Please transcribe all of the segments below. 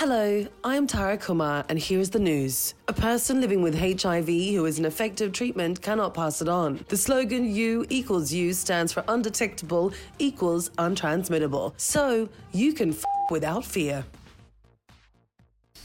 Hello, I'm Tara Kumar, and here is the news. A person living with HIV who is in effective treatment cannot pass it on. The slogan U equals U stands for undetectable equals untransmittable. So you can f without fear.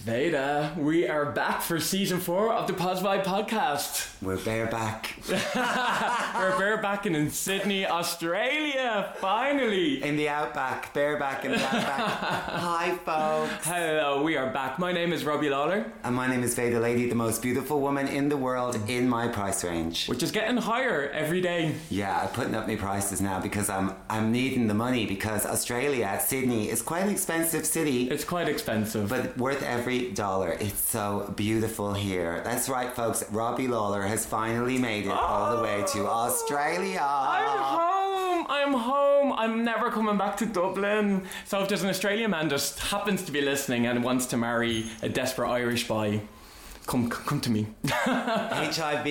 Veda, we are back for season four of the Positive podcast. We're bareback. We're bareback in Sydney, Australia, finally. In the outback, bareback in the outback. Hi, folks. Hello, we are back. My name is Robbie Lawlor, And my name is Veda Lady, the most beautiful woman in the world in my price range. which is getting higher every day. Yeah, I'm putting up my prices now because I'm I'm needing the money because Australia, Sydney, is quite an expensive city. It's quite expensive. but worth every dollar. It's so beautiful here. That's right, folks. Robbie Lawlor has finally made it all the way to oh, Australia. I'm home. I'm home. I'm never coming back to Dublin. So if there's an Australian man just happens to be listening and wants to marry a desperate Irish boy, come come to me. HIV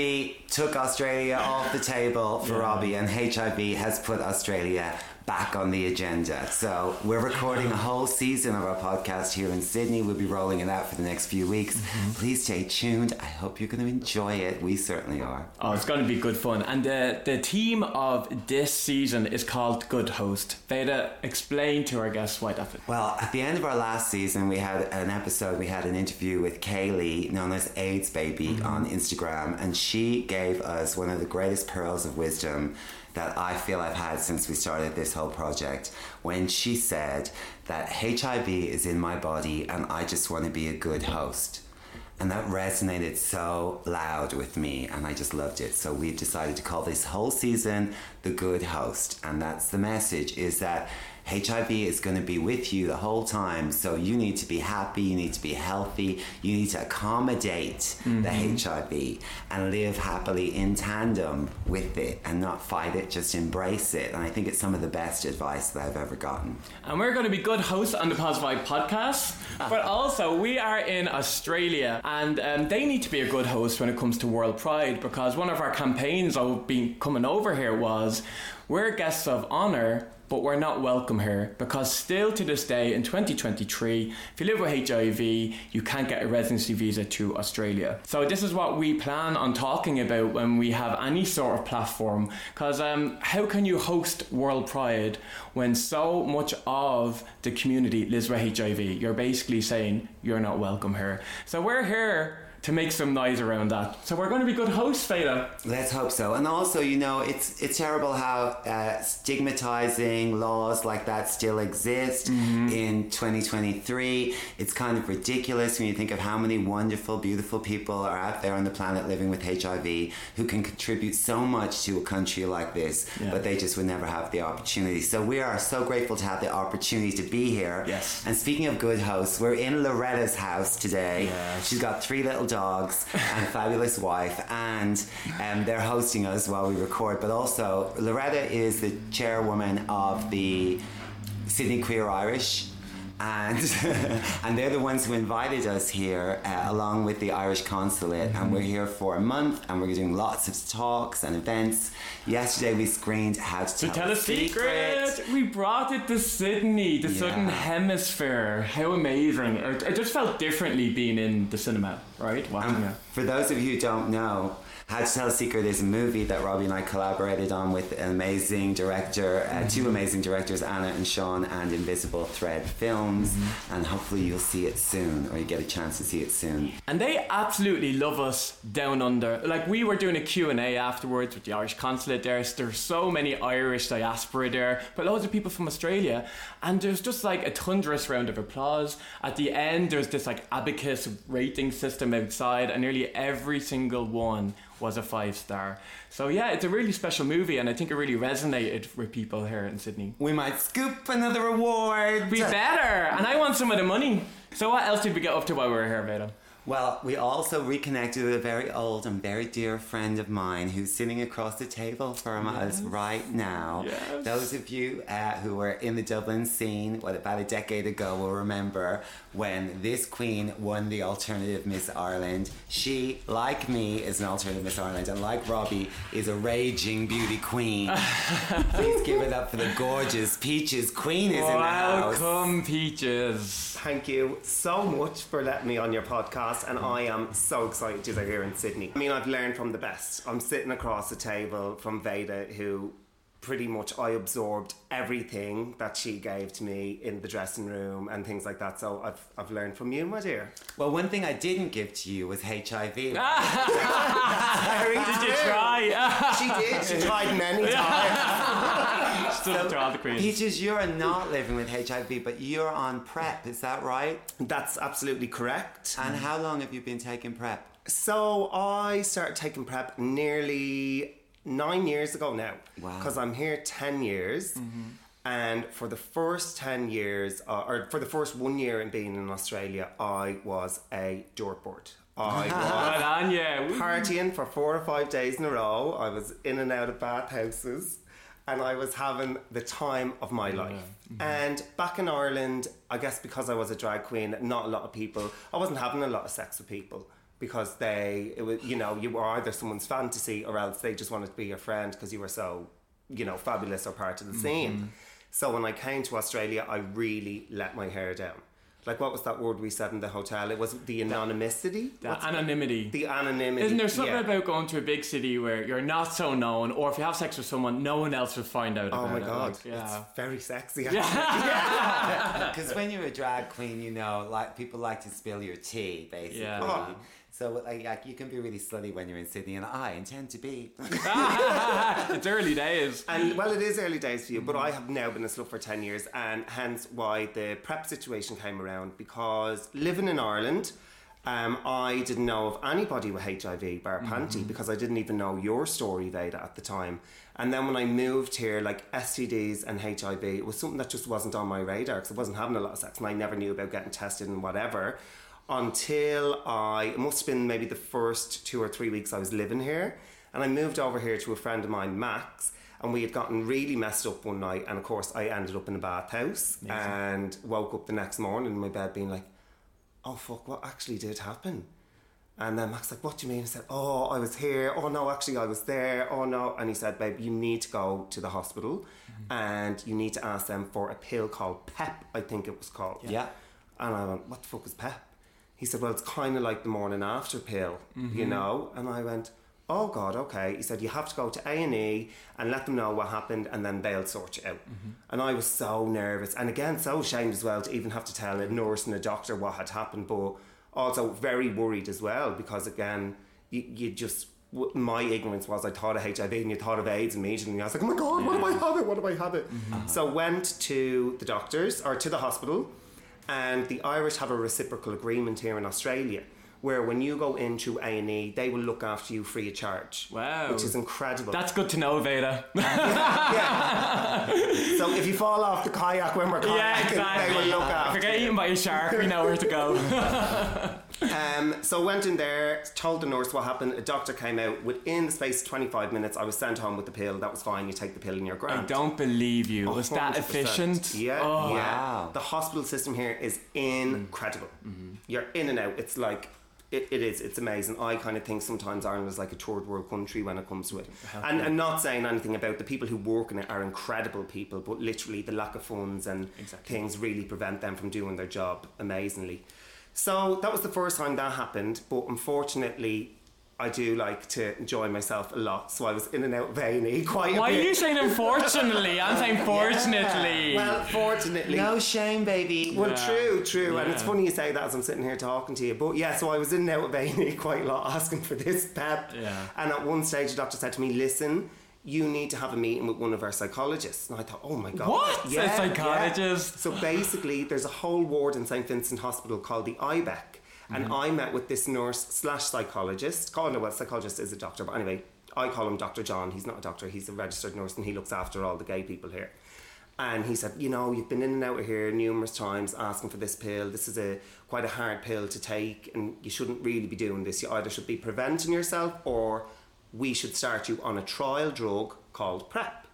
took Australia off the table for Yeah. Robbie, and HIV has put Australia back on the agenda. So we're recording a whole season of our podcast here in Sydney. We'll be rolling it out for the next few weeks. Mm-hmm. Please stay tuned. I hope you're going to enjoy it. We certainly are. Oh, it's going to be good fun. And the, the theme of this season is called Good Host. Veda, explain to our guests why that's it. Well, at the end of our last season, we had an episode, we had an interview with Kaylee, known as AIDS Baby, on Instagram, and she gave us one of the greatest pearls of wisdom that I feel I've had since we started this whole project when she said that HIV is in my body and I just want to be a good host. And that resonated so loud with me, and I just loved it. So we've decided to call this whole season the Good Host, and that's the message: is that HIV is going to be with you the whole time. So you need to be happy, you need to be healthy, you need to accommodate the HIV and live happily in tandem with it, and not fight it. Just embrace it. And I think it's some of the best advice that I've ever gotten. And we're going to be good hosts on the Positive podcast. But also, we are in Australia and um, they need to be a good host when it comes to World Pride because one of our campaigns of being coming over here was we're guests of honour. But we're not welcome here because still to this day in 2023, if you live with HIV, you can't get a residency visa to Australia. So this is what we plan on talking about when we have any sort of platform. Because um, how can you host World Pride when so much of the community lives with HIV? You're basically saying you're not welcome here. So we're here to make some noise around that. So we're going to be good hosts, Veda. Let's hope so. And also, you know, it's it's terrible how uh, stigmatizing laws like that still exist in 2023. It's kind of ridiculous when you think of how many wonderful, beautiful people are out there on the planet living with HIV who can contribute so much to a country like this, Yeah. but they just would never have the opportunity. So we are so grateful to have the opportunity to be here. Yes. And speaking of good hosts, we're in Loretta's house today. Yes. She's got three little dogs and fabulous wife, and um, they're hosting us while we record. But also, Loretta is the chairwoman of the Sydney Queer Irish. And and they're the ones who invited us here, uh, along with the Irish consulate. And we're here for a month, and we're doing lots of talks and events. Yesterday we screened How to To Tell, tell a secret, we brought it to Sydney, the Yeah. Southern Hemisphere. How amazing! It, it just felt differently being in the cinema, right? It. for those of you who don't know, How to Tell a Secret is a movie that Robbie and I collaborated on with an amazing director, uh, two amazing directors, Anna and Sean, and Invisible Thread Films. And hopefully you'll see it soon, or you get a chance to see it soon. And they absolutely love us down under. Like we were doing a Q&A afterwards with the Irish consulate there. There's so many Irish diaspora there, but loads of people from Australia. And there's just like a thunderous round of applause. At the end, there's this like abacus rating system outside, and nearly every single one was a five star. So yeah, it's a really special movie, and I think it really resonated with people here in Sydney. We might scoop another award. Be better, and I want some of the money. So what else did we get up to while we were here, Veda? Well, we also reconnected with a very old and very dear friend of mine who's sitting across the table from us right now. Yes. Those of you uh, who were in the Dublin scene, what about a decade ago, will remember when this queen won the alternative Miss Ireland. She, like me, is an alternative Miss Ireland, and like Robbie, is a raging beauty queen. Please give it up for the gorgeous Peaches Queen is in the house. Welcome, Peaches. Thank you so much for letting me on your podcast, and I am so excited to be here in Sydney. I mean, I've learned from the best. I'm sitting across the table from Veda, who pretty much I absorbed everything that she gave to me in the dressing room and things like that. So I've, I've learned from you, my dear. Well, one thing I didn't give to you was HIV. Did you try? She did. She tried many times. Still to all the queens. Peaches, you're not living with HIV, but you're on PrEP, is that right? That's absolutely correct. And how long have you been taking PrEP? So I started taking prep nearly nine years ago now. Wow. Because I'm here ten years, and for the first ten years, uh, or for the first one year in being in Australia, I was a dirtboard. I was Right on, yeah. Partying for four or five days in a row. I was in and out of bathhouses. And I was having the time of my life. Mm-hmm. And back in Ireland, I guess because I was a drag queen, not a lot of people, I wasn't having a lot of sex with people because they, it was, you know, you were either someone's fantasy or else they just wanted to be your friend because you were so, you know, fabulous or part of the mm-hmm. scene. So when I came to Australia, I really let my hair down. Like, what was that word we said in the hotel? It was the anonymity? The What's- anonymity. the anonymity. Isn't there something yeah. about going to a big city where you're not so known, or if you have sex with someone, no one else will find out Oh about my it? god, Like, yeah. it's very sexy. actually. Because when you're a drag queen, you know, like people like to spill your tea, basically. Yeah. Oh. So like, like you can be really slutty when you're in Sydney, and I intend to be. it's early days. And well, it is early days for you, but I have now been a slut for 10 years, and hence why the prep situation came around. Because living in Ireland, um, I didn't know of anybody with HIV, bar Panty, because I didn't even know your story, Veda, at the time. And then when I moved here, like STDs and HIV, it was something that just wasn't on my radar because I wasn't having a lot of sex and I never knew about getting tested and whatever. Until I, it must have been maybe the first two or three weeks I was living here. And I moved over here to a friend of mine, Max, and we had gotten really messed up one night. And of course, I ended up in a bathhouse and woke up the next morning in my bed being like, oh fuck, what actually did happen? And then Max like, what do you mean? I said, oh, I was here. Oh no, actually I was there. Oh no. And he said, babe, you need to go to the hospital mm-hmm. and you need to ask them for a pill called PEP, I think it was called. Yeah. And I went, what the fuck is PEP? He said, well, it's kind of like the morning after pill, you mm-hmm. know? And I went, oh God, okay. He said, you have to go to A&E and let them know what happened and then they'll sort you out. Mm-hmm. And I was so nervous and again, so ashamed as well to even have to tell a nurse and a doctor what had happened, but also very worried as well because again, you, you just... My ignorance was I thought of HIV and you thought of AIDS immediately. I was like, oh my God, what do I have it? What do I have it? Mm-hmm. So went to the doctors or to the hospital and the Irish have a reciprocal agreement here in Australia where when you go into A&E they will look after you free of charge Wow. which is incredible That's good to know, Veda. yeah. so if you fall off the kayak when we're kayaking yeah, exactly. they will look If after you get eaten by a shark, we know where to go. Um, so went in there, told the nurse what happened. A doctor came out. Within the space of 25 minutes, I was sent home with the pill. That was fine. You take the pill and you're I don't believe you. Was that efficient? Yeah, Oh. yeah. Wow. The hospital system here is incredible. You're in and out. It's like it, it is. It's amazing. I kind of think sometimes Ireland is like a third world country when it comes to it. And I'm not saying anything about the people who work in it are incredible people, but literally the lack of funds and things really prevent them from doing their job amazingly. So that was the first time that happened, but unfortunately. I do like to enjoy myself a lot, so I was in and out of A&E quite a Why are bit. you saying unfortunately? I'm saying fortunately. Well, fortunately, no shame, baby. well, Yeah. true, true, and it's funny you say that as I'm sitting here talking to you. But yeah, so I was in and out of A&E quite a lot, asking for this pep. Yeah. And at one stage, the doctor said to me, "Listen, you need to have a meeting with one of our psychologists." And I thought, "Oh my god, What? A psychologist? yeah. So basically, there's a whole ward in St Vincent Hospital called the IBAC, and mm-hmm. I met with this nurse slash psychologist. Call him well, psychologist is a doctor, but anyway, I call him Doctor John. He's not a doctor; he's a registered nurse, and he looks after all the gay people here. And he said, you know, you've been in and out of here numerous times asking for this pill. This is a quite a hard pill to take, and you shouldn't really be doing this. You either should be preventing yourself, or we should start you on a trial drug called PrEP.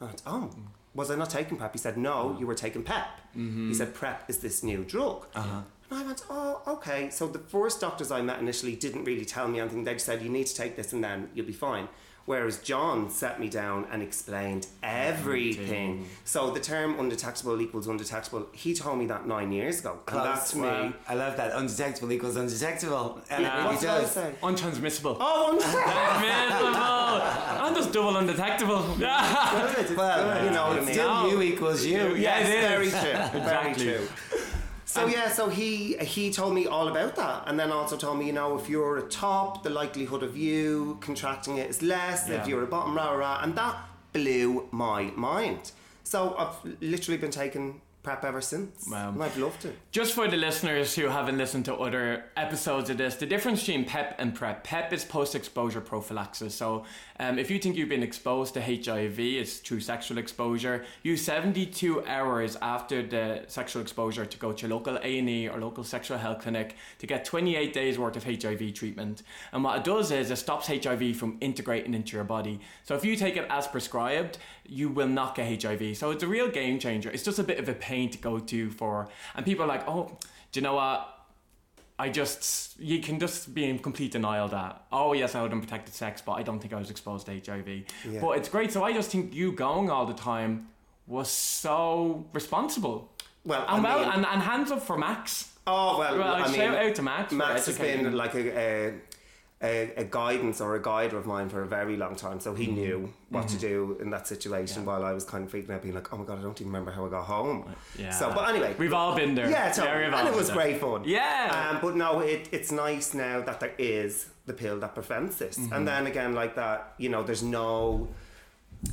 I went, oh, was I not taking PrEP? He said, no, you were taking PEP. He said, PrEP is this new drug. Uh-huh. And I went, oh, okay. So the first doctors I met initially didn't really tell me anything. They just said, you need to take this and then you'll be fine. Whereas John sat me down and explained everything. So the term undetectable equals undetectable, he told me that nine years ago. And that Close. to me. I love that. Undetectable equals undetectable. And Yeah, it really what's that I say? Untransmissible. Oh, untransmissible. Transmissible. I'm just double undetectable. Yeah. Well, you know what I mean. Still oh. U equals U. Yeah, Yes, it is. very true. Exactly. Very true. So yeah, so he he told me all about that, and then also told me, you know, if you're a top, the likelihood of you contracting it is less. Yeah. If you're a bottom, rah rah, rah, and that blew my mind. So I've literally been taking prep ever since, Wow. and I've loved it. Just for the listeners who haven't listened to other episodes of this, the difference between PEP and PrEP. PEP is post-exposure prophylaxis. So, um, if you think you've been exposed to HIV, it's through sexual exposure. Use 72 hours after the sexual exposure to go to local A&E or local sexual health clinic to get 28 days worth of HIV treatment. And what it does is it stops HIV from integrating into your body. So, if you take it as prescribed, you will not get HIV. So, it's a real game changer. It's just a bit of a pain to go to for, and people are like, oh, do you know what? I just, you can just be in complete denial that, oh, yes, I had unprotected sex, but I don't think I was exposed to HIV. Yeah. But it's great. So I just think you going all the time was so responsible. Well, I and well, mean- and, and hands up for Max. Oh well, Well, I mean, shout out to Max Max has been like a, a, a, a guidance or a guider of mine for a very long time. So Mm-hmm. he knew what to do in that situation while I was kind of freaking out, being like, "Oh my god, I don't even remember how I got home." Yeah. So, but anyway, We've all been there. yeah, Yeah, and it was great fun. Yeah. Um, but no, it, it's nice now that there is the pill that prevents this, Mm-hmm. and then again, like that, you know, there's no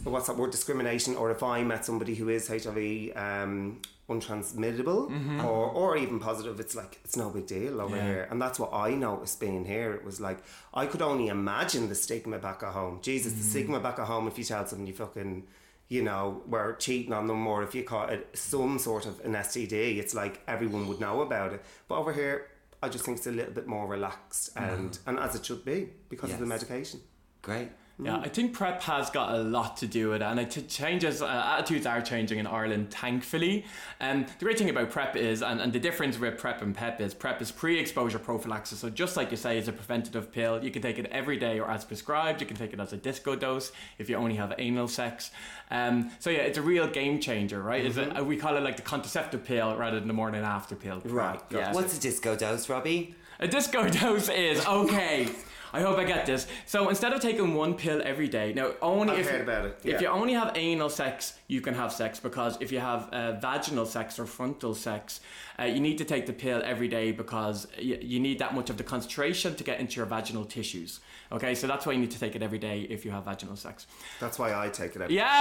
what's that word discrimination or if I met somebody who is HIV um, untransmittable mm-hmm. or, or even positive. It's like it's no big deal over Yeah. here. And that's what I noticed being here. It was like I could only imagine the stigma back at home. Jesus the mm-hmm. stigma back at home if you tell someone you fucking you know were cheating on them or if you caught it some sort of an STD it's like everyone would know about it. But over here I just think it's a little bit more relaxed mm-hmm. and and as it should be because of the medication. Great. Yeah, I think prep has got a lot to do with it, and it changes. Uh, attitudes are changing in Ireland, thankfully. And the great thing about prep is, and, and the difference with prep and PEP is, prep is pre-exposure prophylaxis. So just like you say, it's a preventative pill. You can take it every day or as prescribed. You can take it as a disco dose if you only have anal sex. Um, so yeah, it's a real game changer, right? Is it? uh, We call it like the contraceptive pill rather than the morning after pill. Right. What's a disco dose, Robbie? A disco dose is okay. I hope I get this. So instead of taking one pill every day, now only I've if heard about it, if you only have anal sex, you can have sex because if you have uh, vaginal sex or frontal sex, uh, you need to take the pill every day because you, you need that much of the concentration to get into your vaginal tissues. Okay, so that's why you need to take it every day if you have vaginal sex. that's why I take it every Yeah.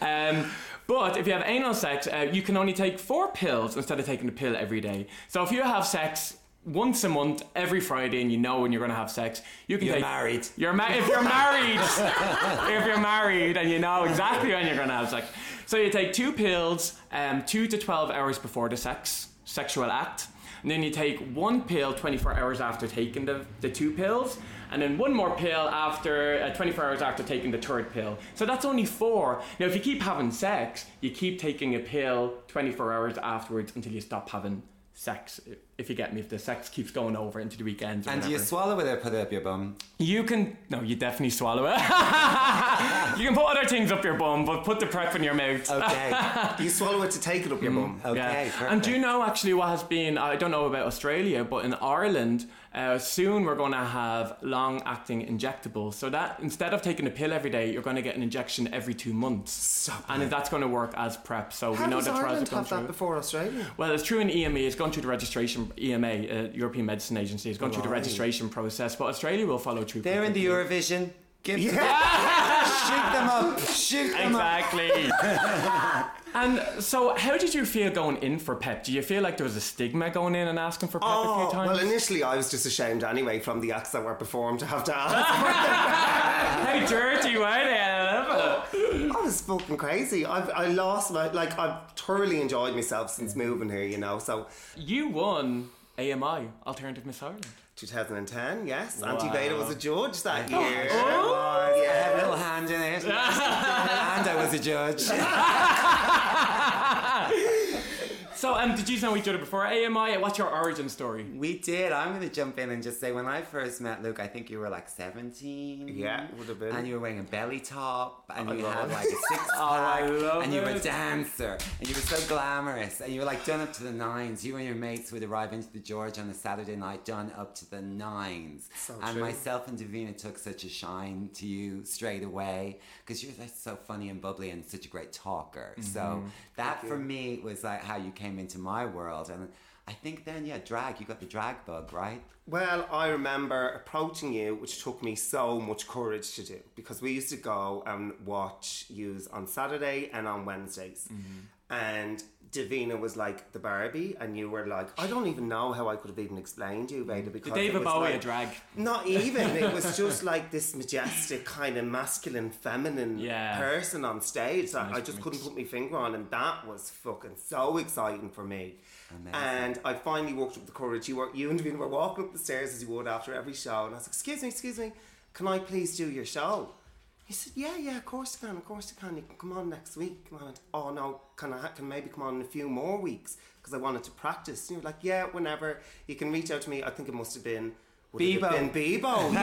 um, but if you have anal sex, uh, you can only take four pills instead of taking the pill every day. So if you have sex once a month, every Friday, and you know when you're going to have sex, you can You're take. married. You're ma- if you're married, if you're married, and you know exactly when you're going to have sex. So you take two pills, um, two to twelve hours before the sex sexual act. And then you take one pill 24 hours after taking the, the two pills, and then one more pill after uh, 24 hours after taking the third pill. So that's only four. Now, if you keep having sex, you keep taking a pill 24 hours afterwards until you stop having sex. If you get me, if the sex keeps going over into the weekends. Or And do you whatever. swallow it or put it up your bum? You can no, you definitely swallow it. you can put other things up your bum, but put the prep in your mouth. Okay. You swallow it to take it up your mm, bum. Okay. Yeah. Perfect. And do you know actually what has been? I don't know about Australia, but in Ireland, uh, soon we're going to have long-acting injectables. So that instead of taking a pill every day, you're going to get an injection every two months. Stop And that's going to work as prep. So How we know does the trials Ireland have gone have that through. before Australia? Well, it's true in EMA. It's gone through the registration. EMA, uh, European Medicine Agency, It's gone through the registration process. But Australia will follow through. They're in the. Eurovision. Give Yeah. Shoot them up. Shoot them up. Exactly. and so, how did you feel going in for PEP? Do you feel like there was a stigma going in and asking for PEP a Oh, few times? well, initially I was just ashamed anyway from the acts that were performed to have to ask. how dirty were they? I love it. was fucking crazy. I've I lost my like I've thoroughly enjoyed myself since moving here. You know, so You won AMI Alternative Miss Ireland. 2010, yes. Wow. Auntie Veda was a judge that oh, year. Oh, I had a little hand in it. and I was a judge. So, um, did you know each other before AMI? What's your origin story? We did. I'm going to jump in and just say when I first met Luke, I think you were like 17. Yeah, would have been. And you were wearing a belly top and I you had it. like a six pack. I love and you were a dancer and you were so glamorous and you were like done up to the nines. You and your mates would arrive into the George on a Saturday night done up to the nines. So and true. myself and Davina took such a shine to you straight away because you're like so funny and bubbly and such a great talker. So Mm-hmm. That for me was like how you came into my world. And I think then, yeah, drag, you got the drag bug, right? Well, I remember approaching you, which took me so much courage to do because we used to go and watch yous on Saturday and on Wednesdays. Mm-hmm. And Davina was like the Barbie, and you were like, I don't even know how I could have even explained you, Veda, because David it was Bowie like, a drag? Not even. It was just like this majestic, kind of masculine, feminine Yeah. person on stage that Nice I just mix. couldn't put my finger on, and that was fucking so exciting for me. Amazing. And I finally walked up the courage. You were, you and Davina were walking up the stairs as you would after every show, and I was like, "Excuse me, excuse me, can I please do your show?" He said, "Yeah, yeah, of course you can, of course you can. You can come on next week." And I went, "Oh no, can I? Can maybe come on in a few more weeks because I wanted to practice." And you were like, "Yeah, whenever you can reach out to me." I think it must have been would it have Bebo. been Bebo. No!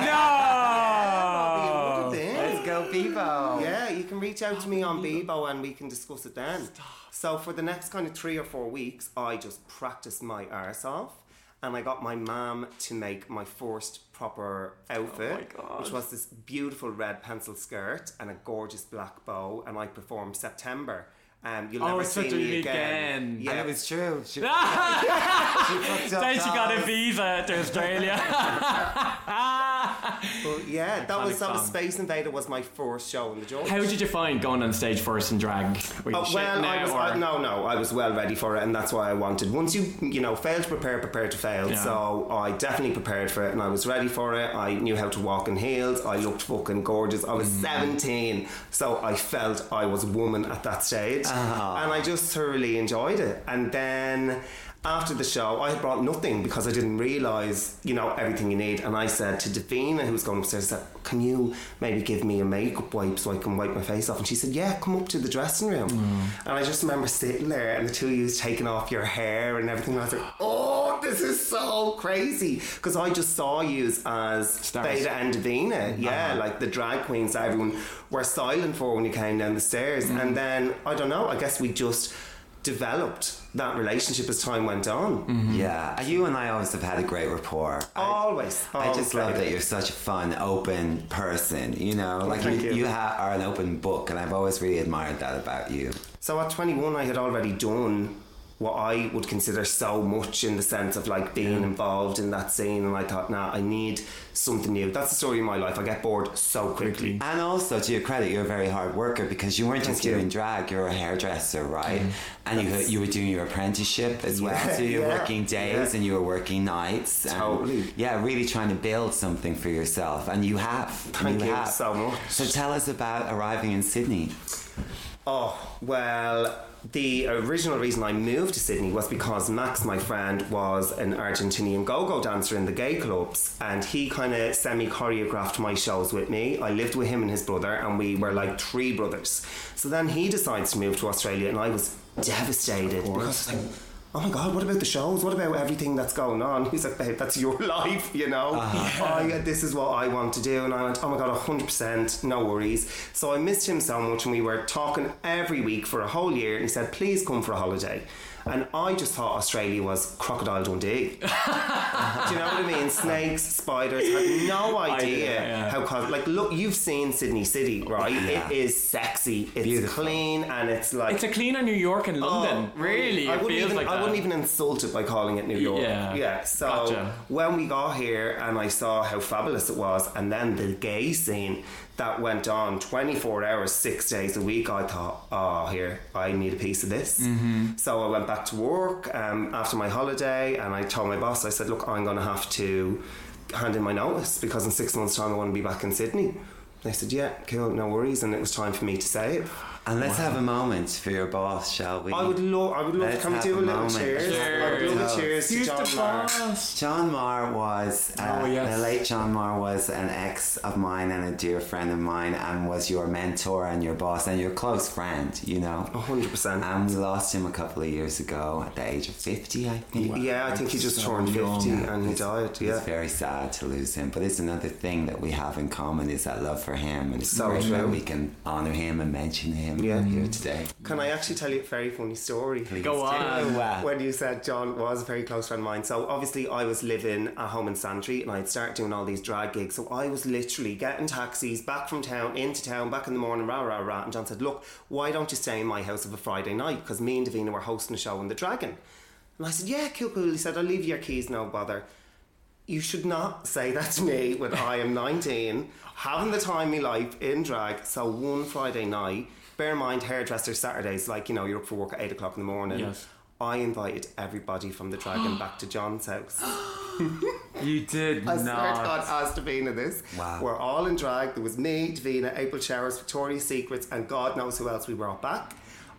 It would have been. Let's go, Bebo. Yeah, you can reach out to me on Bebo and we can discuss it then. So for the next kind of three or four weeks, I just practiced my arse off. And I got my mum to make my first proper outfit, God. which was this beautiful red pencil skirt and a gorgeous black bow. And I performed September. Um, you'll Oh, never so see me it again. again. And Yeah, it was true. She, she Then she got a visa to Australia. yeah, that was that was. Space Invader was my first show in the George. How did you find going on stage first in drag? Oh, well, I was, I, no, no, I was well ready for it, and that's why I wanted. Once you, you know, fail to prepare, prepare to fail. Yeah. So I definitely prepared for it, and I was ready for it. I knew how to walk in heels. I looked fucking gorgeous. I was Mm. 17, so I felt I was a woman at that stage, Ah. and I just thoroughly enjoyed it. And then. After the show, I had brought nothing because I didn't realise, you know, everything you need. And I said to Davina, who was going upstairs, I said, Can you maybe give me a makeup wipe so I can wipe my face off? And she said, Yeah, come up to the dressing room. Mm. And I just remember sitting there and the two of you taking off your hair and everything. And I was like, Oh, this is so crazy. Because I just saw you as Stars. Veda and Davina. Yeah, Uh-huh. like the drag queens that everyone were silent for when you came down the stairs. Mm. And then, I don't know, I guess we just developed that relationship as time went on. Mm-hmm. Yeah, you and I always have had a great rapport. I- Always. I just love that you're such a fun, open person. You know, like thank you, you. you ha- are an open book, and I've always really admired that about you. So at 21, I had already done what I would consider so much in the sense of like being involved in that scene, and I thought, nah, I need something new. That's the story of my life. I get bored so quickly. And also, to your credit, you're a very hard worker because you weren't just you. doing drag; you're a hairdresser, right? Mm-hmm. And you you were doing your apprenticeship as well. So you were yeah, working days yeah. and you were working nights. and Totally. yeah, really trying to build something for yourself, and you have. Thank you have. so much. So tell us about arriving in Sydney. Oh, well, the original reason I moved to Sydney was because Max, my friend, was an Argentinian go go dancer in the gay clubs, and he kind of semi choreographed my shows with me. I lived with him and his brother, and we were like three brothers. So then he decides to move to Australia, and I was devastated because like, Oh my god, what about the shows? What about everything that's going on? He's like, babe, that's your life, you know? Ah. I, uh, this is what I want to do. And I went, oh my god, 100%, no worries. So I missed him so much, and we were talking every week for a whole year. And he said, please come for a holiday. And I just thought Australia was Crocodile Dundee. Do you know what I mean? Snakes, spiders. Had no idea yeah, how. Co- like, look, you've seen Sydney City, right? Yeah. It is sexy. It's Beautiful. clean, and it's like It's a cleaner New York and oh, London. Oh, really, I it wouldn't feels even, like I wouldn't even insult it by calling it New York. Yeah. Yeah. So Gotcha. when we got here and I saw how fabulous it was, and then the gay scene that went on 24 hours, six days a week, I thought, oh, here, I need a piece of this. Mm-hmm. So I went back to work um, after my holiday and I told my boss, I said, look, I'm going to have to hand in my notice because in six months' time I want to be back in Sydney. They said, yeah, cool, no worries. And it was time for me to save. And let's have a moment for your boss, shall we? I would love. I would love. Let's Can we have do a a little moment. cheers? I would love a cheers to Who's John the Marr. boss? John Marr was, uh, Oh, yes. the late John Marr was an ex of mine and a dear friend of mine and was your mentor and your boss and your close friend, you know. A hundred percent. And we lost him a couple of years ago at the age of 50, I think. Yeah, I think he just So turned young. fifty and he died. It's Yeah. very sad to lose him, but it's another thing that we have in common is that love for him, and it's So great that we can honour him and mention him Yeah. here today. Can I actually tell you a very funny story? Go on. Wow. when you said John was a very close friend of mine. So obviously I was living at home in Santry and I'd start doing all these drag gigs. So I was literally getting taxis back from town into town, back in the morning, rah rah rah. And John said, "Look, why don't you stay in my house of a Friday night? Because me and Davina were hosting a show in the Dragon." And I said, "Yeah, cool, cool." He said, "I'll leave your keys, no bother." You should not say that to me when I am 19, having the time of my life in drag. So one Friday night, bear in mind hairdresser Saturdays, like you know, you're up for work at eight o'clock in the morning. Yes. I invited everybody from the Dragon back to John's house. You did I swear to God, not. asked Davina this. Wow. We're all in drag. There was me, Davina, April Showers, Victoria's Secrets, and God knows who else we brought back.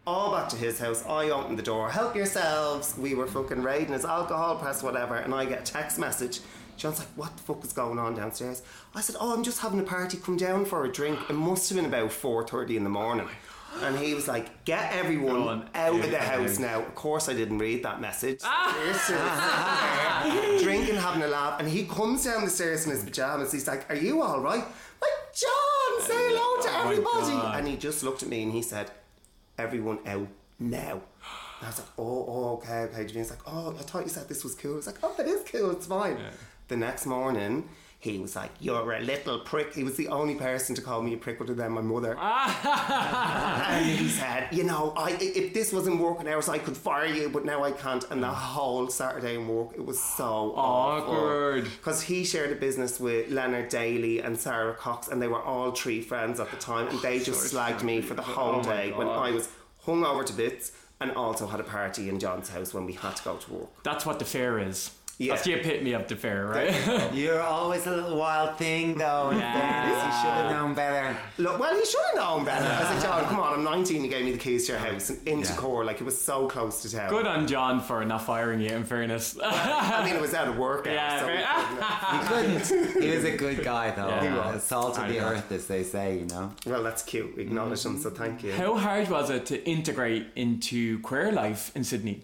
All back to his house. I opened the door. Help yourselves. We were fucking raiding his alcohol press, whatever. And I get a text message. John's like, what the fuck is going on downstairs? I said, oh, I'm just having a party. Come down for a drink. It must have been about 4.30 in the morning. And he was like, get everyone on. out of the house now. Of course, I didn't read that message. Seriously, sitting there, drinking, having a laugh, and he comes down the stairs in his pajamas. He's like, "Are you all right?" Like, John, say oh hello to Oh everybody. God. And he just looked at me and he said, "Everyone out now." And I was like, "Oh, oh, okay, okay." Davina's like, "Oh, I thought you said this was cool." I was like, "Oh, it is cool. It's fine." The next morning. He was like, "You're a little prick." He was the only person to call me a prick other than my mother. and he said, "You know, I if this wasn't working hours, I could fire you, but now I can't." And the whole Saturday in work, it was so Awkward. because he shared a business with Leonard Daly and Sarah Cox, and they were all three friends at the time, and they oh, just slagged me for the oh whole Oh day when I was hung over to bits, and also had a party in John's house when we had to go to work. That's what the fair is. Yeah. That's the epitome of the fair, right? You're always a little wild thing, though. in Yeah. fairness. You should have known better. Look, well, he should have known better. I said, John, come on, I'm 19. You gave me the keys to your house and into Yeah. core, like it was so close to town. Good on John for not firing you. In fairness. I mean, it was out of work. Yeah, so fair- He couldn't. He was a good guy, though. Yeah. He was. Salt of the know. earth, as they say, you know. well, that's cute. We acknowledge him, so thank you. How hard was it to integrate into queer life in Sydney?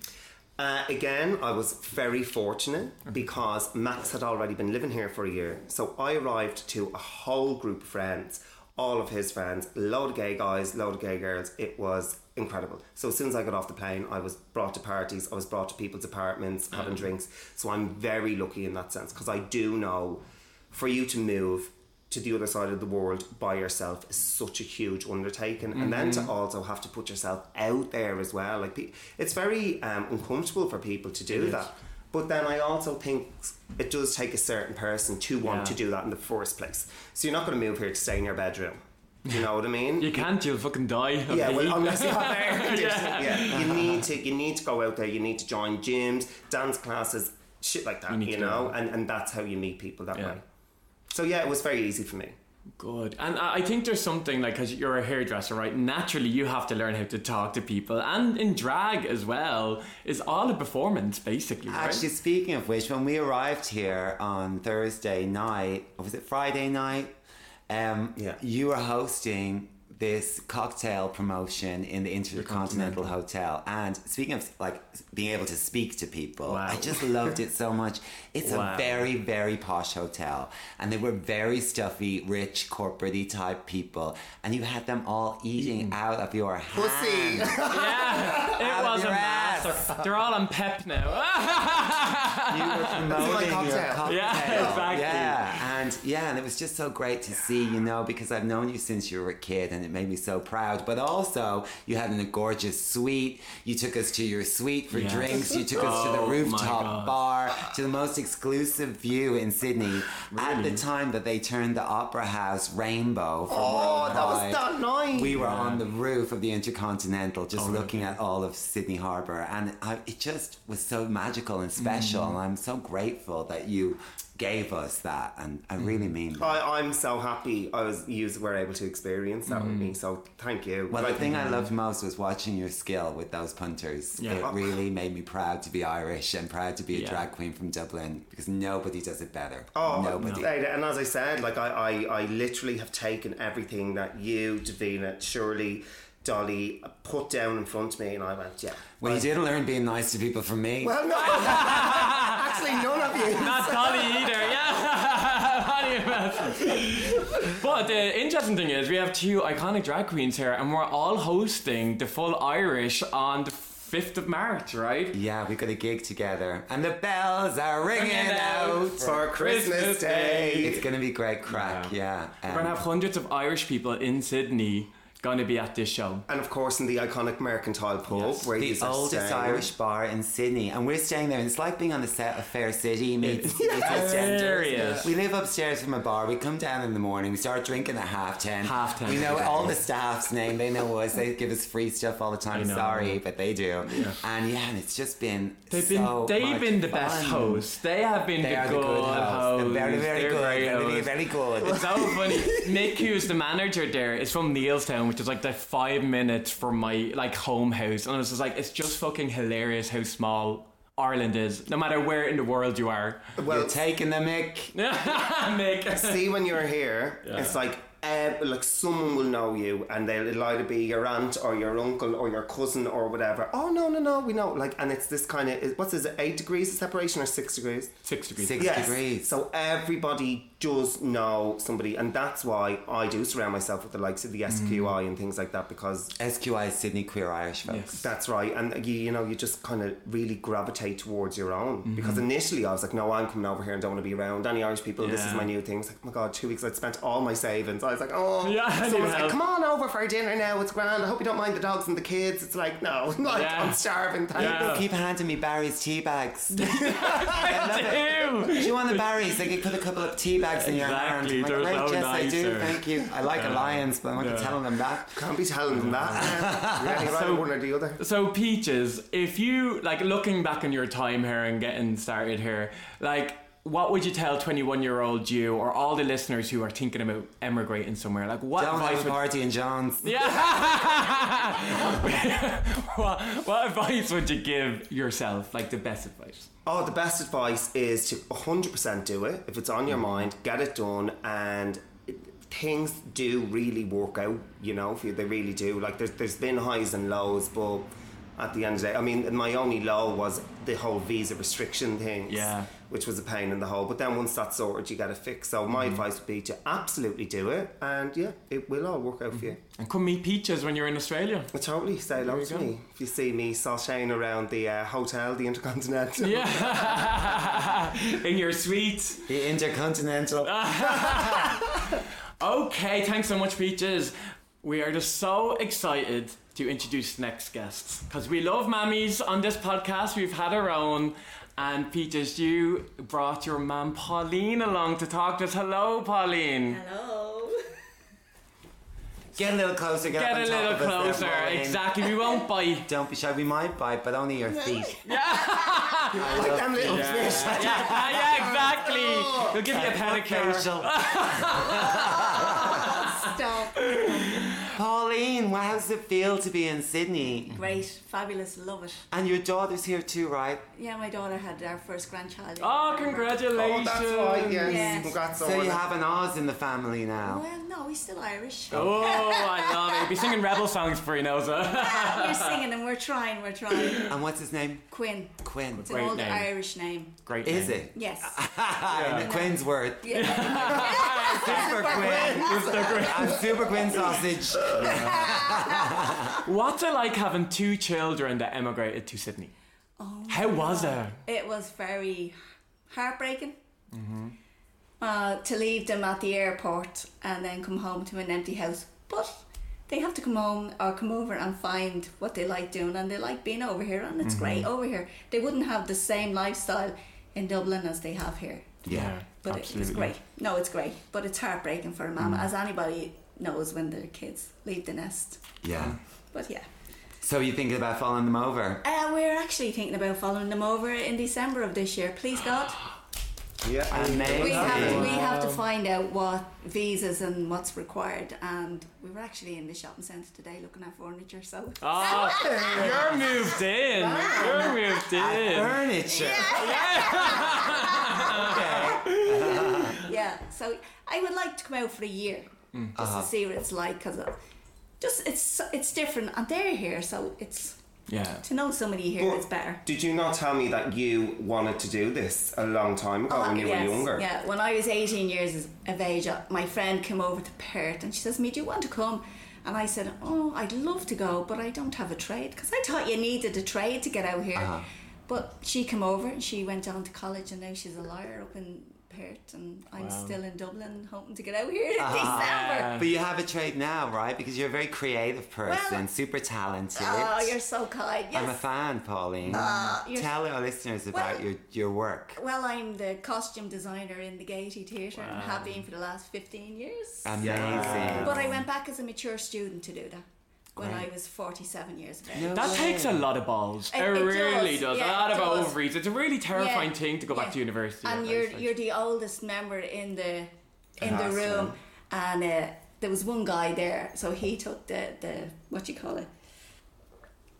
Uh, again, I was very fortunate because Max had already been living here for a year. So I arrived to a whole group of friends, all of his friends, a load of gay guys, load of gay girls. It was incredible. So as soon as I got off the plane, I was brought to parties, I was brought to people's apartments, having drinks. So I'm very lucky in that sense because I do know for you to move to the other side of the world by yourself is such a huge undertaking and then to also have to put yourself out there as well like it's very um, uncomfortable for people to do that but then I also think it does take a certain person to want Yeah. to do that in the first place so you're not going to move here to stay in your bedroom you know what I mean You can't. You'll fucking die. yeah, well, unless you have air conditioning. yeah. you need to you need to go out there. You need to join gyms, dance classes, shit like that. You You, know, and and that's how you meet people that Yeah. way. So yeah, it was very easy for me. Good. And I think there's something like, because you're a hairdresser, right? Naturally, you have to learn how to talk to people. And in drag as well, is all a performance, basically, right? Actually, speaking of which, when we arrived here on Thursday night, or was it Friday night? Um, Yeah. You were hosting this cocktail promotion in the Intercontinental Hotel. And speaking of like being able to speak to people, Wow. I just loved it so much. It's Wow. a very, very posh hotel. And they were very stuffy, rich, corporate type people. And you had them all eating mm. out of your hand. Pussy. yeah, it Out was a your ass. master. They're all on pep now. you were promoting cocktail. your cocktail. Yeah, exactly. Yeah, and yeah, and it was just so great to see, you know, because I've known you since you were a kid, and it made me so proud. But also, you had a gorgeous suite. You took us to your suite for Yes. drinks. You took us to the Oh, rooftop bar, to the most exclusive view in Sydney at the time that they turned the Opera House rainbow. For Oh, that was Pride. that night. We were on the roof of the Intercontinental, just Oh, looking at all of Sydney Harbour, and I, it just was so magical and special. Mm. And I'm so grateful that you gave us that, and I really Mm. mean that. I, I'm so happy I was you were able to experience that with me. So thank you. Well, the Like, thing I loved most was watching your skill with those punters. Yeah. It really made me proud to be Irish and proud to be a Yeah. drag queen from Dublin because nobody does it better. Oh, nobody. And as I said, like I, I, I literally have taken everything that you, Davina, Shirley, Dolly put down in front of me, and I went, yeah. Well, you didn't learn being nice to people from me. Well, no, actually, none of you. Not Dolly either, yeah. But the interesting thing is, we have two iconic drag queens here, and we're all hosting the full Irish on the 5th of March, right? yeah, we got a gig together, and the bells are ringing Ringing out out. For Christmas Day. It's gonna be great crack, yeah. We're gonna Um, have hundreds of Irish people in Sydney gonna be at this show. And of course, in the iconic Mercantile Pub, Yes. where the you oldest. Irish bar in Sydney, and we're staying there. And it's like being on the set of Fair City meets meets Hilarious. We live upstairs from a bar. We come down in the morning. We start drinking at half ten. Half 10. We know all the staff's name. They know us. They give us free stuff all the time. Sorry, but they do. Yeah. And yeah, and it's just been They've been they've much been the best fun. hosts. They have been They the, are good the good hosts. hosts. They're very, very They're good. great Very, hosts. very good. It's so funny. Nick, who's the manager there, is from Neilstown, is like the five minutes from my like home house, and I was just like, it's just fucking hilarious how small Ireland is, no matter where in the world you are. Well, You're taking the mick. Nick. see when you're here, it's like uh, like someone will know you, and they'll it'll either be your aunt or your uncle or your cousin or whatever. Oh no, no, no, we know. Like, and it's this kind of what's is it? Eight degrees of separation or six degrees? Six degrees. Six Yes. degrees. So everybody does know somebody, and that's why I do surround myself with the likes of the SQI and things like that because SQI is Sydney Queer Irish folks. Yes. that's right, and you, you know you just kind of really gravitate towards your own. Mm-hmm. Because initially I was like, no, I'm coming over here and don't want to be around any Irish people. This is my new thing. It's like, oh my god, two weeks I'd spent all my savings. I was like, oh, Yeah, I need Someone's like, help. come on over for dinner now. It's grand. I hope you don't mind the dogs and the kids. It's like, no, like Yeah. I'm starving. Thank Yeah. you. Keep handing me Barry's tea bags. I Do Ew. you want the Barry's? They could put a couple of tea bags in your hand. Exactly, I'm like, right, so yes, I do. nicer. Thank you. I like a Lyons, but I'm not Yeah. telling them that. Can't be telling them that. yeah, So- one or the other. So peaches, if you like looking back on your time here and getting started here, like what would you tell 21 year old you or all the listeners who are thinking about emigrating somewhere? Like what Don't advice have would party in John's. Yeah. what, what advice would you give yourself? Like the best advice? Oh, the best advice is to 100% do it. If it's on your mind, get it done, and things do really work out. You know, if you, they really do. Like there's there's been highs and lows, but at the end of the day, I mean, my only low was the whole visa restriction thing. Yeah. Which was a pain in the hole. But then once that's sorted, you get it fixed. So my advice would be to absolutely do it, and yeah, it will all work out for you. And come meet Peaches when you're in Australia. Well, totally, say hello to go. me. If you see me sashaying around the uh, hotel, the Intercontinental. Yeah. in your suite. The Intercontinental. Okay, thanks so much, Peaches. We are just so excited to introduce the next guests because we love mammies on this podcast. We've had our own. And Peaches, you brought your mum Pauline along to talk to us. Hello, Pauline. Hello. Get a little closer. Get, Get a little of there, closer. Exactly. We won't bite. Don't be shy. We might bite, but only your feet. yeah. like them little Yeah, fish. yeah, yeah, exactly. Oh. We'll give you a pedicure. Facial. Stop. Pauline, well, how does it feel to be in Sydney? Great. Fabulous. Love it. And your daughter's here too, right? Yeah, my daughter had our first grandchild. Oh, November. Oh, congratulations. that's right, yes. Yes. Congrats So you it. have an Oz in the family now. Well, no, he's still Irish. Oh, I love it. He'll be singing rebel songs for you, Noza. We're singing and we're trying, we're trying. And what's his name? Quinn. Quinn. It's an old name. Irish name. Great. Is name. it? Yes. And Quinn's word. Yeah. Super Quinn. And Superquinn sausage. What's it like having two children that emigrated to Sydney? Oh How was it? It was very heartbreaking. Mm-hmm. Uh, to leave them at the airport and then come home to an empty house. But they have to come home or come over and find what they like doing and they like being over here and it's mm-hmm. great over here. They wouldn't have the same lifestyle in Dublin as they have here. Yeah. But absolutely. it's great. No, it's great. But it's heartbreaking for a mum, mm. as anybody knows when their kids leave the nest. Yeah. But yeah. So you thinking about following them over? Uh, we're actually thinking about following them over in December of this year. Please God. Yeah. Amazing. We have, to, we have to find out what visas and what's required. And we were actually in the shopping centre today looking at furniture. So Oh, you're moved in. You're moved in. Furniture. Yeah. yeah, so I would like to come out for a year just to see what it's like because just it's it's different. And they're here, so it's Yeah. to know somebody here But is better. Did you not tell me that you wanted to do this a long time ago when you Oh, Yes, were younger? Yeah, when I was 18 years of age, uh, my friend came over to Perth and she says, Me, do you want to come? And I said, Oh, I'd love to go, but I don't have a trade because I thought you needed a trade to get out here. Uh-huh. But she came over and she went on to college and now she's a lawyer up in Perth and I'm still in Dublin hoping to get out here in ah. December. But you have a trade now, right? Because you're a very creative person, Well- super talented. Oh, you're so kind. Yes. I'm a fan, Pauline. Ah, you're- Tell our listeners about Well- your, your work. Well, I'm the costume designer in the Gaiety Theatre and have been for the last 15 years. Amazing. But I went back as a mature student to do that when Great. I was 47 years of age. No That way. takes a lot of balls. It, It- it really does, does. yeah, a lot of does. ovaries. It's a really terrifying Yeah, thing to go back to university. And you're like. you're the oldest member in the in the Classroom. room, and uh, there was one guy there, so he took the the what you call it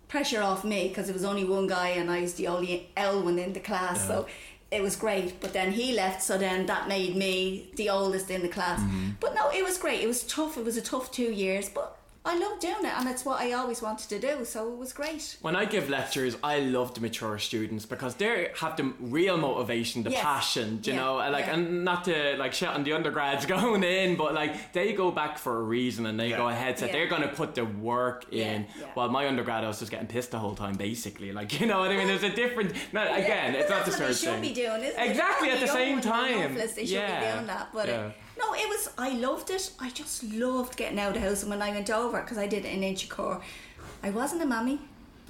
pressure off me because there was only one guy and I was the only L one in the class, so. It was great, but then he left, so then that made me the oldest in the class. Mm-hmm. But no, it was great. It was tough. It was a tough two years, but I love doing it, and it's what I always wanted to do. So it was great. When I give lectures, I love the mature students because they have the real motivation, the Yes. passion, you Yeah, know, like, yeah. and not to like shit on the undergrads going in, but like they go back for a reason and they Yeah. go ahead, so Yeah. they're gonna put the work in. Yeah, yeah. While my undergrad, I was just getting pissed the whole time, basically. Like, you know what I mean? There's a different. No, again, But it's not the same what should thing. be doing. Exactly at the same time. hopeless, They should yeah. be doing that. But yeah. No, it was. I loved it. I just loved getting out of the house. And when I went over, because I did it in Inchicore, I wasn't a mummy.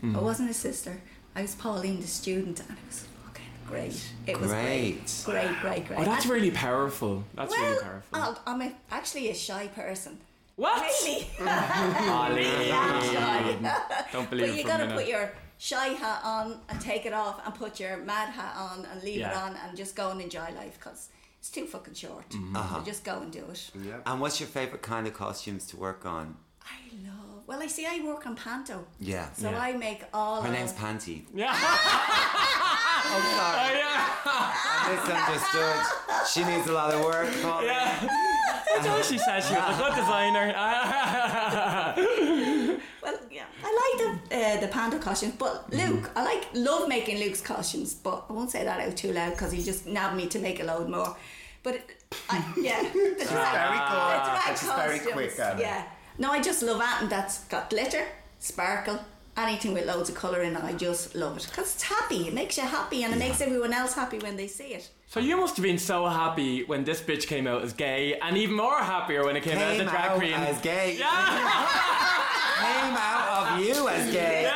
Mm. I wasn't a sister. I was Pauline, the student, and it was fucking great. It was Great. great, great, great, great. Oh, that's really powerful. That's well, really powerful. I'll- I'm a, actually a shy person. what? Really. Ollie. I'm shy. Don't believe But you a gotta put your shy hat on and take it off and put your mad hat on and leave it on and just go and enjoy life because it's too fucking short. Mm-hmm. Uh-huh. So just go and do it. Yeah. And what's your favourite kind of costumes to work on? I love. Well, I see. I work on Panto, Yeah. so Yeah. I make all. Her of, name's Panty. Yeah. Oh, sorry. Oh, yeah. Misunderstood. She needs a lot of work, Pauline. Yeah. That's what she said. She was a good designer. Well, yeah, I like the uh, the Panto costumes, but Mm-hmm. Luke, I like love making Luke's costumes, but I won't say that out too loud because he just nabbed me to make a load more. But it, I, yeah, the drag, very good. the drag And very quick. Yeah, no, I just love anything that's got glitter, sparkle. Anything with loads of colour in it, I just love it because it's happy. It makes you happy, and it makes everyone else happy when they see it. so you must have been so happy when this bitch came out as gay, and even more happier when it came, out as a drag out queen. as gay. Yeah. Came out of you as gay.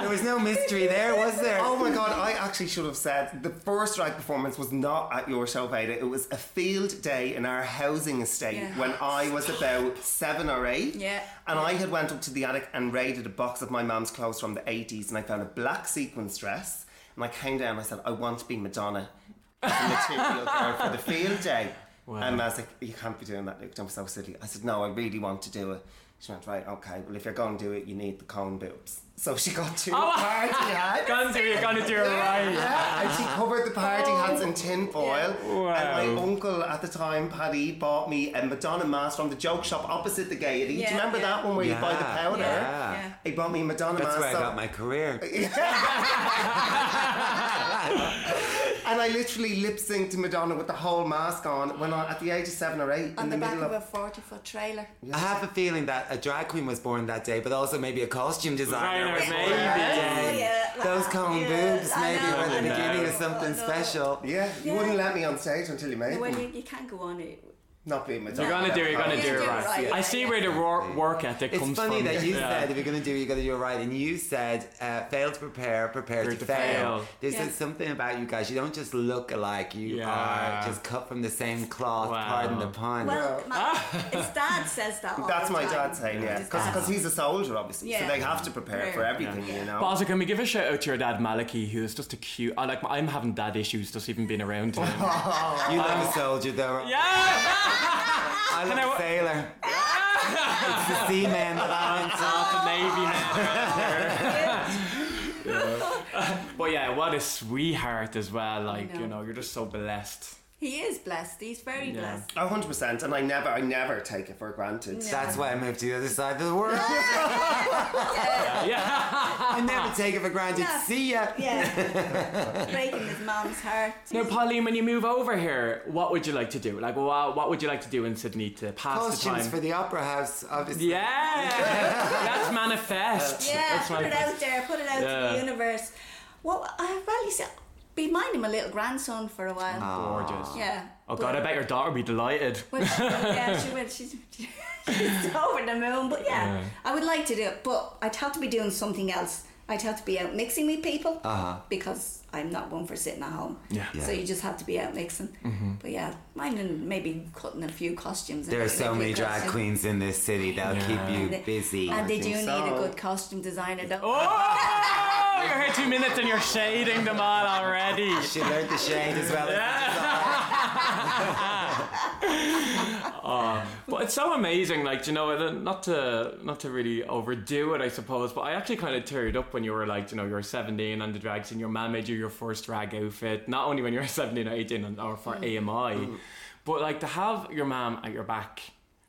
There was no mystery there, was there? Oh my god, I actually should have said the first drag performance was not at your show, Veda. It was a field day in our housing estate Yeah. when I was about seven or eight. Yeah. And I had went up to the attic and raided a box of my mum's clothes from the 80s and I found a black sequins dress. And I came down and I said, I want to be Madonna as a material girl for the field day. And I was like, you can't be doing that, Luke. I'm so silly. I said, no, I really want to do it. She went, right, okay, well, if you're going to do it, you need the cone boobs. So she got two Oh. party hats. Gonna do it, gonna do it right. Yeah, and she covered the party hats in oh. tin foil. Wow. And my uncle at the time, Paddy, bought me a Madonna mask from the joke shop opposite the Gaiety. Yeah, Do you remember yeah. that one where you buy the powder? yeah. Yeah. He bought me a Madonna That's mask. That's where I got my career. and I literally lip synced to Madonna with the whole mask on when I, at the age of seven or eight On in the, the, back middle of of. a forty-foot trailer. I have a feeling that a drag queen was born that day, but also maybe a costume designer. Designer, was born maybe. that day. Yeah, Those cone yeah, boobs maybe know, were the beginning of something I special. Yeah, you wouldn't let me on stage until you made Well, them. you, you can't go on it Not being my You're gonna do. You're gonna do it right. right, I see where the wor- work ethic It's comes from. It's funny that you Yeah. said if you're going to do it, you're going to do it right. And you said, uh, fail to prepare, prepare to, to fail. fail. There's Yeah. something about you guys. You don't just look alike. You are just cut from the same cloth, Wow. pardon the pun. Well, my, his dad says that. That's my dad saying, yeah. His. Because he's a soldier, obviously. So Yeah. they have to prepare for everything, you know. But also, can we give a shout out to your dad Maliki, who is just a cute. I like. I'm having dad issues just even being around him. you love a soldier, though. yeah. I love I- a sailor. it's the seaman that I'm into. Not the Navy man. But yeah, what a sweetheart as well. Like know. you know, you're just so blessed. He is blessed. He's very Yeah. blessed. A hundred percent, and I never, I never take it for granted. That's why I moved to the other side of the world. Yeah. I never take it for granted. Yeah. See ya. Yeah. Breaking his mom's heart. Now, Pauline, when you move over here, what would you like to do? Like, what, what would you like to do in Sydney to pass the Costumes time? for the opera house, obviously. yeah, let's manifest. Yeah, Let's put it manifest. out there. Put it out to Yeah. the universe. Well, I well, you said, be minding my little grandson for a while. Ah. Gorgeous. Yeah. Oh God, I bet your daughter would be delighted. Well, she, yeah, she will. She's, she's over the moon. But yeah, Yeah. I would like to do it, but I'd have to be doing something else. I'd have to be out mixing with people Uh-huh. because I'm not one for sitting at home. Yeah. Yeah. So you just have to be out mixing. But yeah, minding maybe cutting a few costumes. and There are so many drag costumes. queens in this city that'll Yeah. keep you And- busy. And they do think need so. a good costume designer, though. Oh, you're here two minutes and you're shading them all already. She learned the shade as well. Um, but it's so amazing, like you know, not to not to really overdo it, I suppose. But I actually kind of teared up when you were like, you know, you're seventeen on the drag scene. Your mum made you your first drag outfit, not only when you were seventeen or eighteen, or for mm. AMI, mm. but like to have your mom at your back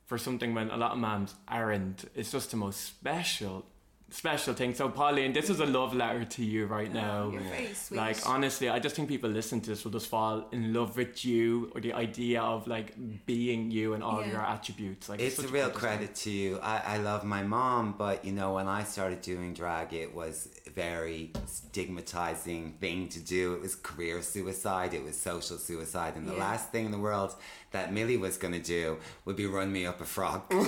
for something when a lot of moms aren't. It's just the most special. Special thing. So, Pauline, this is a love letter to you right oh, now. You're very sweet. Like honestly, I just think people listen to this will just fall in love with you or the idea of like being you and all Yeah. your attributes. Like It's such a real credit to you. I, I love my mom, but you know, when I started doing drag, it was a very stigmatizing thing to do. It was career suicide, it was social suicide, and the Yeah. last thing in the world that Millie was going to do would be run me up a frog. so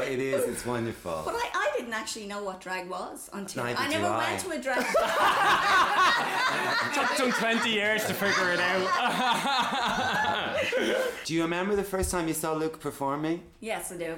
it is, it's wonderful. But I, I didn't actually know what drag was until Neither I never I. went to a drag. took some 20 years to figure it out. Do you remember the first time you saw Luke performing? yes, I do.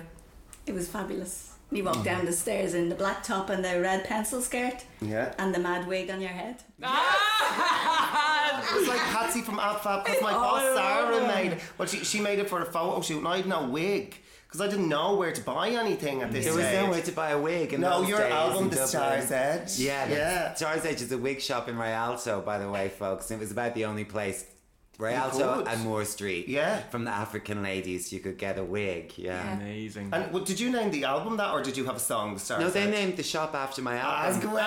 It was fabulous. You walk oh. down the stairs in the black top and the red pencil skirt Yeah. and the mad wig on your head. Ah! It's like Patsy from AbFab because my oh, boss Sarah made it. Well, she, she made it for a photo shoot and I had no wig because I didn't know where to buy anything at this There was stage. nowhere to buy a wig. In No, those your days album, in The Dublin. Star's Edge. Yeah, Yeah. yeah. Star's Edge is a wig shop in Rialto, by the way, folks. It was about the only place, Rialto could. and Moore Street. Yeah. From the African ladies, you could get a wig. Yeah. Yeah. Amazing. And well, did you name the album that or did you have a song, The Star's No, they Edge? named the shop after my That's album. great.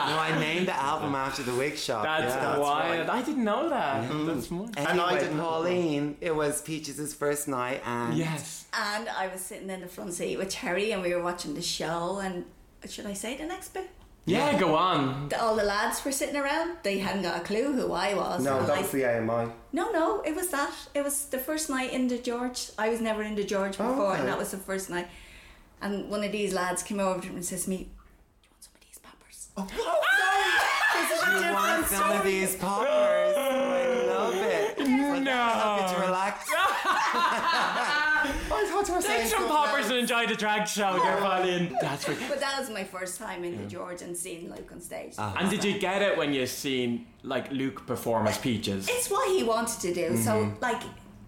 No, I named the album after the wig shop. That's yeah. wild. I didn't know that. That's more. Anyway, And I didn't- Pauline, it was Peaches' first night, and Yes. And I was sitting in the front seat with Terry and we were watching the show and should I say the next bit? Yeah, go on. The- All the lads were sitting around. They hadn't got a clue who I was. No, And that I- was the AMI. No, no, it was that. It was the first night in the George. I was never in the George oh, before, okay. and that was the first night. And one of these lads came over to me and says to me, "Do you want some of these poppers?" Oh, sorry. This is a you different want some of story. these poppers? I love it. No. Help you to relax. I thought you were saying Take some poppers and enjoy the drag show, dear Pauline. That's right. But that was my first time in the George and seeing Luke on stage. And did you get it when you seen like Luke perform as Peaches? It's what he wanted to do. So, like,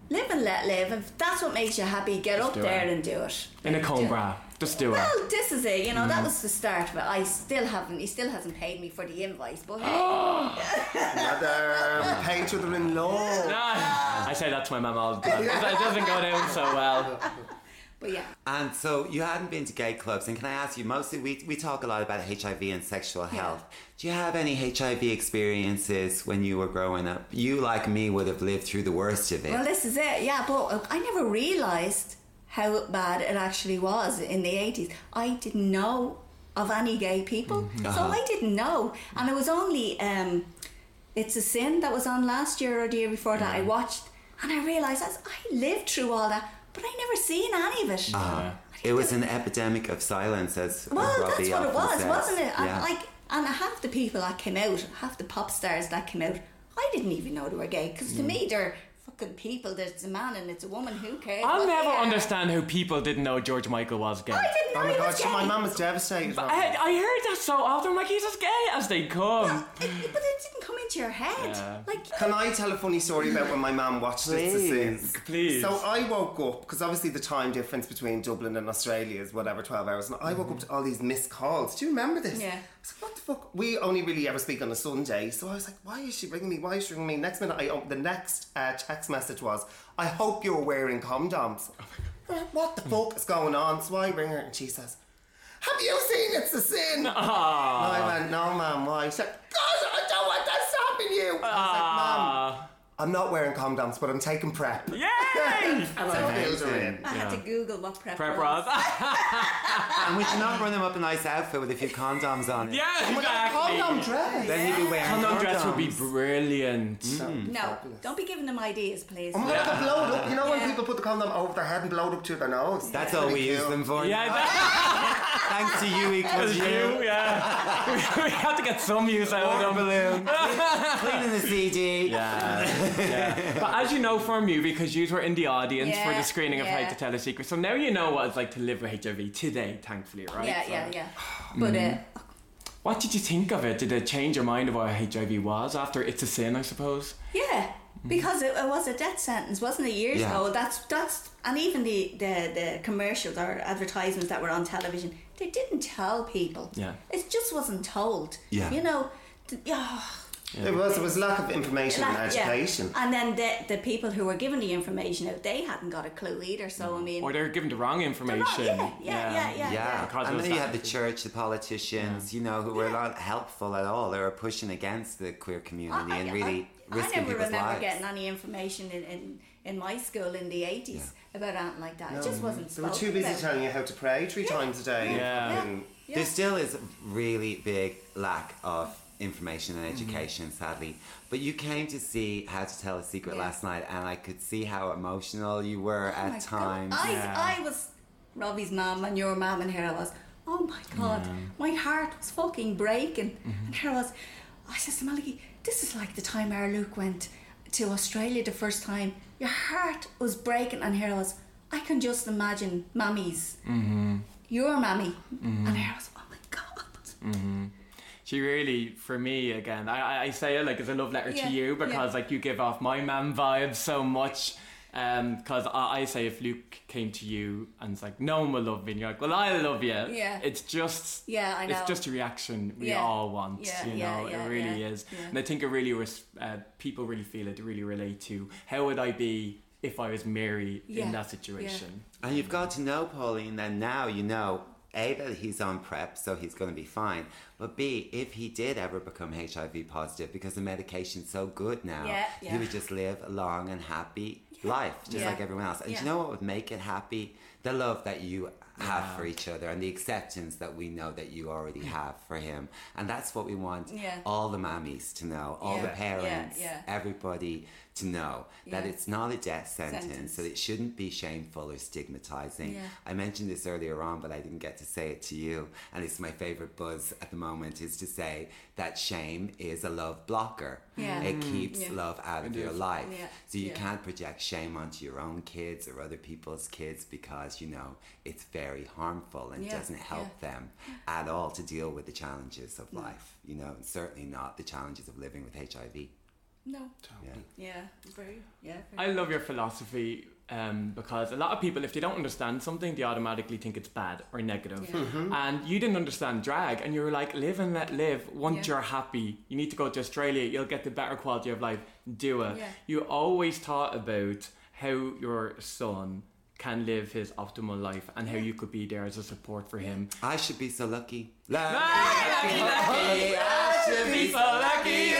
live and let live. If that's what makes you happy, get up do there it. and do it. In a Like, comb do- bra. Just do it. Well, this is it. You know, that was the start of it. I still haven't. He still hasn't paid me for the invoice, but hey, Another page with in law. Ah, I say that to my mum all the time. It doesn't go down so well. but yeah. And so you hadn't been to gay clubs, and can I ask you? Mostly, we we talk a lot about HIV and sexual health. Do you have any HIV experiences when you were growing up? You, like me, would have lived through the worst of it. Well, this is it. Yeah, but uh, I never realised how bad it actually was in the 80s. I didn't know of any gay people. Mm-hmm. So uh-huh. I didn't know. And it was only um, It's a Sin that was on last year or the year before that I watched, and I realised as I lived through all that, but I never seen any of it. Ah, it was an epidemic of silence, as Well, as that's what it was, says. wasn't it? And Yeah. like, and half the people that came out, half the pop stars that came out, I didn't even know they were gay because to Mm. me they're fucking people. There's a man and it's a woman. Who cares? I'll never understand how people didn't know George Michael was gay. I didn't know Oh my he god, was she- gay. my mum was devastated. I, I heard that so often. I'm like, he's as gay as they come. It- but it didn't come into your head. Yeah. Like, Can I tell a funny story about when my mum watched It's a Sin? Please. Please. So I woke up because obviously the time difference between Dublin and Australia is whatever twelve hours, and I woke up to all these missed calls. Do you remember this? Yeah. I was like, what the fuck? We only really ever speak on a Sunday, so I was like, why is she ringing me? Why is she ringing me? Next minute, I op- the next uh, text message was, I hope you're wearing condoms. Like, what the fuck is going on? So I ring her and she says. Have you seen It's a Sin? No, I went, no, ma'am, why? She said, God, I don't want that stopping you. I was like, ma'am, Ah. I'm not wearing condoms, but I'm taking PrEP. Yay! And I filled her in. I had to Google what PrEP, PrEP was. Ross. And would you not run him up a nice outfit with a few condoms on it? yeah, Oh my God, exactly. condom dress. Then he'd be wearing Condom dress would be condoms. brilliant. Mm. Mm. No, don't be giving them ideas, please. Oh my god, they blow it up. You know when Yeah. people put the condom over their head and blow it up to their nose? That's all we Pretty use them for. Yeah, that Thanks to U equals U. you. Yeah, we, we have to get some use out Water of them. balloon. Cleaning the CD. Yeah, yeah. But as you know from you, because you were in the audience for the screening of How to Tell a Secret, so now you know what it's like to live with HIV today, thankfully, right? Yeah, So- yeah, yeah. But uh, What did you think of it? Did it change your mind of what HIV was after It's a Sin, I suppose? yeah, because it, it was a death sentence, wasn't it? Years Yeah. ago. That's that's and even the, the the commercials or advertisements that were on television, they didn't tell people. Yeah. it just wasn't told. Yeah. you know. th- Yeah, It was, it was lack of information and Like, yeah. education. And then the the people who were giving the information out, they hadn't got a clue either. So I mm. mean, Or they're given the wrong information. yeah, yeah, yeah, yeah. Yeah, Because and then you had the church, the politicians, you know, who were not helpful at all. They were pushing against the queer community I, and really I, I never remember lives. getting any information in, in, in my school in the eighties about anything like that. It just wasn't. They were too busy about. telling you how to pray three times a day. Yeah. And Yeah. There still is a really big lack of information and education, sadly. But you came to see How to Tell a Secret Yeah. last night, and I could see how emotional you were Oh at times. I, Yeah. I was Robbie's mum and your mum, and here I was. Oh my God, my heart was fucking breaking. Mm-hmm. And here I was. I said to Maliki, this is like the time our Luke went to Australia the first time. Your heart was breaking, and here I was. I can just imagine mammies, Mm-hmm. your mammy, and here I was. Oh my God. She really, for me, again, I, I- I say it like as a love letter Yeah, to you because yeah. like you give off my man vibes so much. Because I, I say if Luke came to you and it's like no one will love me, and you're like, well, I love you. Yeah. It's just Yeah, I know. It's just a reaction we Yeah. all want. Yeah, you yeah, know, yeah, it really yeah, is. yeah. And I think it really was. Uh, people really feel it. Really relate to how would I be if I was Mary Yeah, in that yeah. situation. And you've got to know Pauline, and now you know A, that he's on PrEP, so he's going to be fine. But B, if he did ever become HIV positive, because the medication's so good now, Yeah, he would just live a long and happy life, just Yeah. like everyone else. And Yeah. you know what would make it happy? The love that you have for each other and the acceptance that we know that you already have for him. And that's what we want Yeah. all the mammies to know, all the parents, yeah, yeah. everybody to know that Yeah. it's not a death sentence, Sentence. so it shouldn't be shameful or stigmatizing. Yeah. I mentioned this earlier on, but I didn't get to say it to you. And it's my favorite buzz at the moment is to say that shame is a love blocker. Yeah. It mm, keeps Yeah. love out of It your life. Yeah. So you Yeah. can't project shame onto your own kids or other people's kids because you know it's very harmful and Yeah. doesn't help them at all to deal with the challenges of life. You know, and certainly not the challenges of living with HIV. No. Yeah. Yeah. Very. Yeah. I love your philosophy um, because a lot of people, if they don't understand something, they automatically think it's bad or negative. Yeah. And you didn't understand drag, and you were like, live and let live. Once Yeah. you're happy, you need to go to Australia, you'll get the better quality of life. Do it. Yeah. You always thought about how your son can live his optimal life and how you could be there as a support for him. I should be so lucky. Lucky, lucky, lucky, I should be so lucky.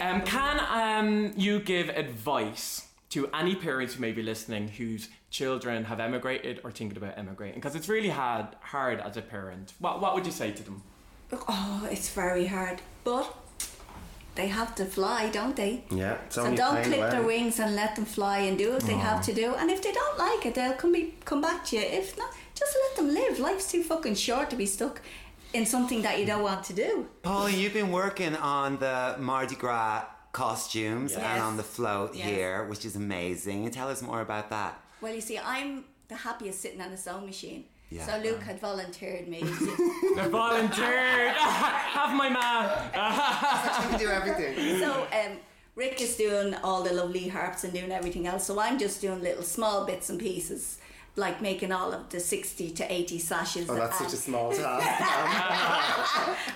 Um, can um, you give advice to any parents who may be listening whose children have emigrated or thinking about emigrating? Because it's really hard, hard as a parent. What, what would you say to them? Oh, it's very hard. But they have to fly, don't they? Yeah, it's So don't plain clip their wings and let them fly and do what they have to do. And if they don't like it, they'll come be, come back to you. If not, just let them live. Life's too fucking short to be stuck in something that you don't want to do. Paul, you've been working on the Mardi Gras costumes and on the float Yes. here, which is amazing. And tell us more about that. Well, you see, I'm the happiest sitting on a sewing machine. Yeah. So Luke had volunteered me. I volunteered. Have my man. You can do everything. so um, Rick is doing all the lovely harps and doing everything else. So I'm just doing little small bits and pieces, like making all of the 60 to 80 sashes. Oh, that's such a small task.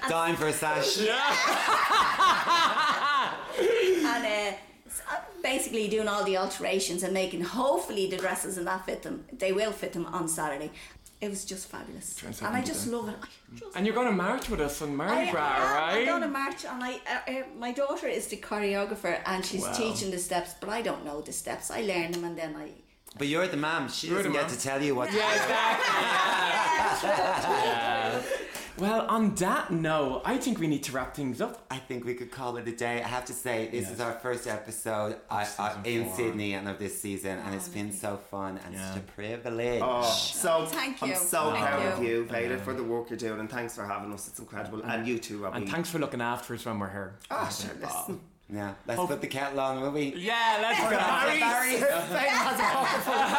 Dime for a sash. Yeah. and uh, so I'm basically doing all the alterations and making hopefully the dresses and that fit them. They will fit them on Saturday. It was just fabulous, and I just love it. I just And you're going to march with us on Mardi I, Gras, I am. right? I'm going to march, and I, uh, uh, my daughter is the choreographer, and she's Wow. teaching the steps, but I don't know the steps. I learn them, and then I. But you're the mom. She You're doesn't get mom. to tell you what to Yeah, do. exactly. Yeah. Well, on that note, I think we need to wrap things up. I think we could call it a day. I have to say, this is our first episode I, I, in four. Sydney and of this season, and it's been so fun and Yeah. such a privilege. Oh, so Thank you. I'm so Thank proud of you. you, Veda, for the work you're doing, and thanks for having us. It's incredible, and you too, Robbie. And thanks for looking after us when we're here. Ah, sure, listen. Yeah, let's oh. put the kettle on, will we? Yeah, let's go. Veda has a pocket full of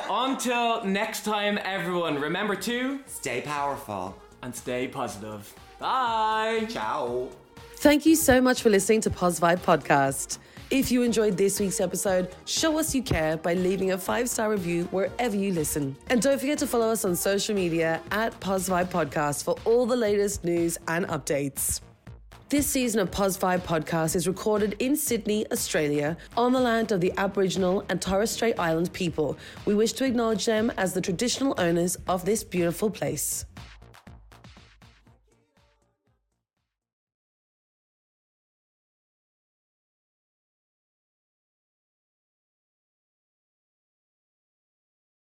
berries. Until next time, everyone, remember to Stay powerful. and stay positive. Bye. Ciao. Thank you so much for listening to Pos Vibe Podcast. If you enjoyed this week's episode, show us you care by leaving a five star review wherever you listen. And don't forget to follow us on social media at Pos Vibe Podcast for all the latest news and updates. This season of Pos Vibe Podcast is recorded in Sydney, Australia, on the land of the Aboriginal and Torres Strait Island people. We wish to acknowledge them as the traditional owners of this beautiful place.